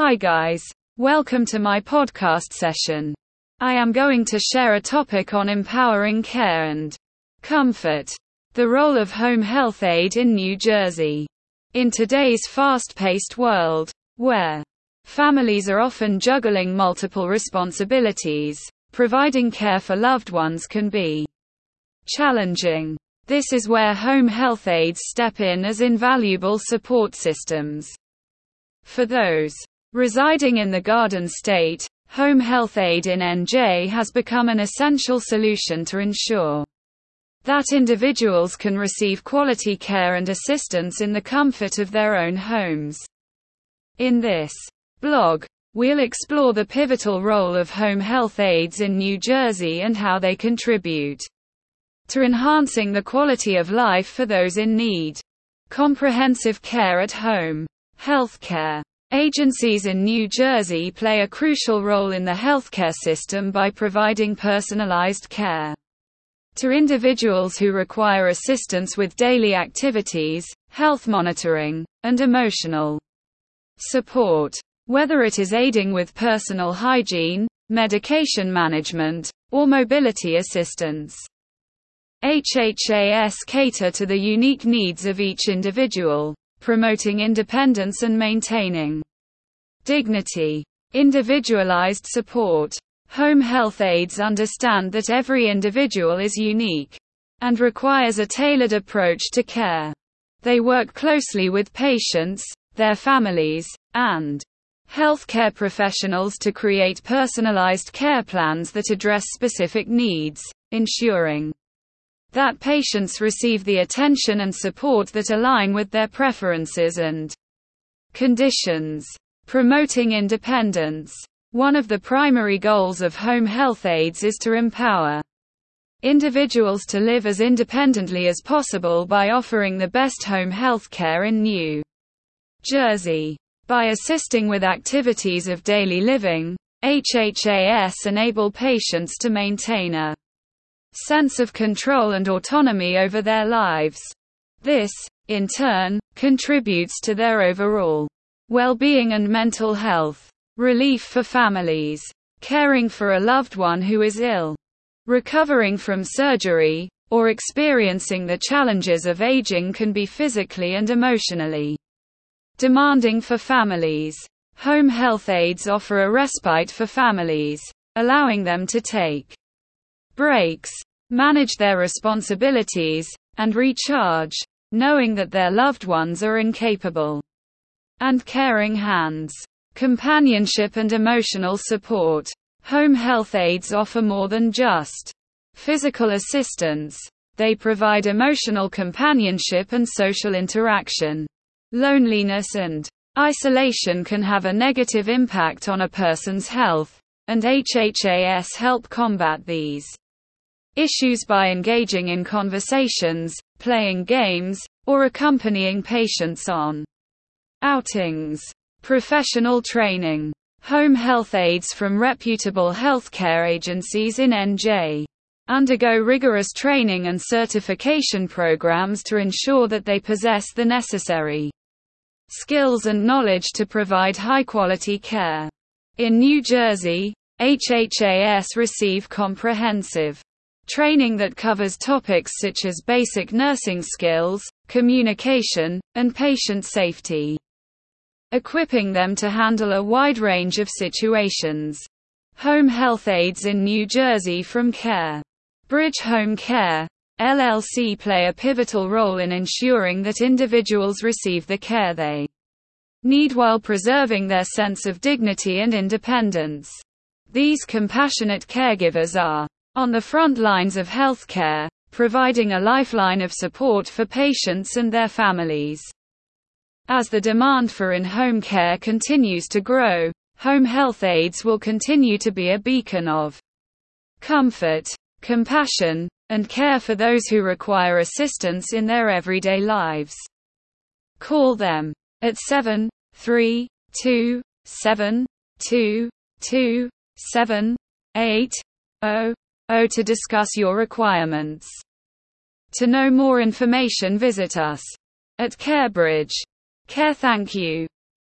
Hi guys. Welcome to my podcast session. I am going to share a topic on empowering care and comfort. The role of home health aide in New Jersey. In today's fast paced world, where families are often juggling multiple responsibilities, providing care for loved ones can be challenging. This is where home health aides step in as invaluable support systems. For those residing in the Garden State, home health aid in NJ has become an essential solution to ensure that individuals can receive quality care and assistance in the comfort of their own homes. In this blog, we'll explore the pivotal role of home health aides in New Jersey and how they contribute to enhancing the quality of life for those in need. Comprehensive care at home. Healthcare. Agencies in New Jersey play a crucial role in the healthcare system by providing personalized care to individuals who require assistance with daily activities, health monitoring, and emotional support. Whether it is aiding with personal hygiene, medication management, or mobility assistance. HHAS cater to the unique needs of each individual, promoting independence and maintaining dignity. Individualized support. Home health aides understand that every individual is unique and requires a tailored approach to care. They work closely with patients, their families, and healthcare professionals to create personalized care plans that address specific needs, ensuring that patients receive the attention and support that align with their preferences and conditions. Promoting independence. One of the primary goals of home health aides is to empower individuals to live as independently as possible by offering the best home health care in New Jersey. By assisting with activities of daily living, HHAS enable patients to maintain a sense of control and autonomy over their lives. This, in turn, contributes to their overall well-being and mental health. Relief for families. Caring for a loved one who is ill. Recovering from surgery, or experiencing the challenges of aging can be physically and emotionally demanding for families. Home health aides offer a respite for families, allowing them to take breaks, manage their responsibilities, and recharge, knowing that their loved ones are incapable and caring hands. Companionship and emotional support. Home health aides offer more than just physical assistance. They provide emotional companionship and social interaction. Loneliness and isolation can have a negative impact on a person's health, and HHAS help combat these issues by engaging in conversations, playing games, or accompanying patients on outings. Professional training. Home health aides from reputable healthcare agencies in NJ undergo rigorous training and certification programs to ensure that they possess the necessary skills and knowledge to provide high quality care. In New Jersey, HHAS receive comprehensive Training that covers topics such as basic nursing skills, communication, and patient safety. Equipping them to handle a wide range of situations. Home health aides in New Jersey from Care. Bridge Home Care, LLC play a pivotal role in ensuring that individuals receive the care they need while preserving their sense of dignity and independence. These compassionate caregivers are on the front lines of healthcare, providing a lifeline of support for patients and their families. As the demand for in-home care continues to grow, home health aides will continue to be a beacon of comfort, compassion, and care for those who require assistance in their everyday lives. Call them at 7 3 2 7 2 2 7 8 0 O to discuss your requirements. To know more information visit us at CareBridge. Care thank you.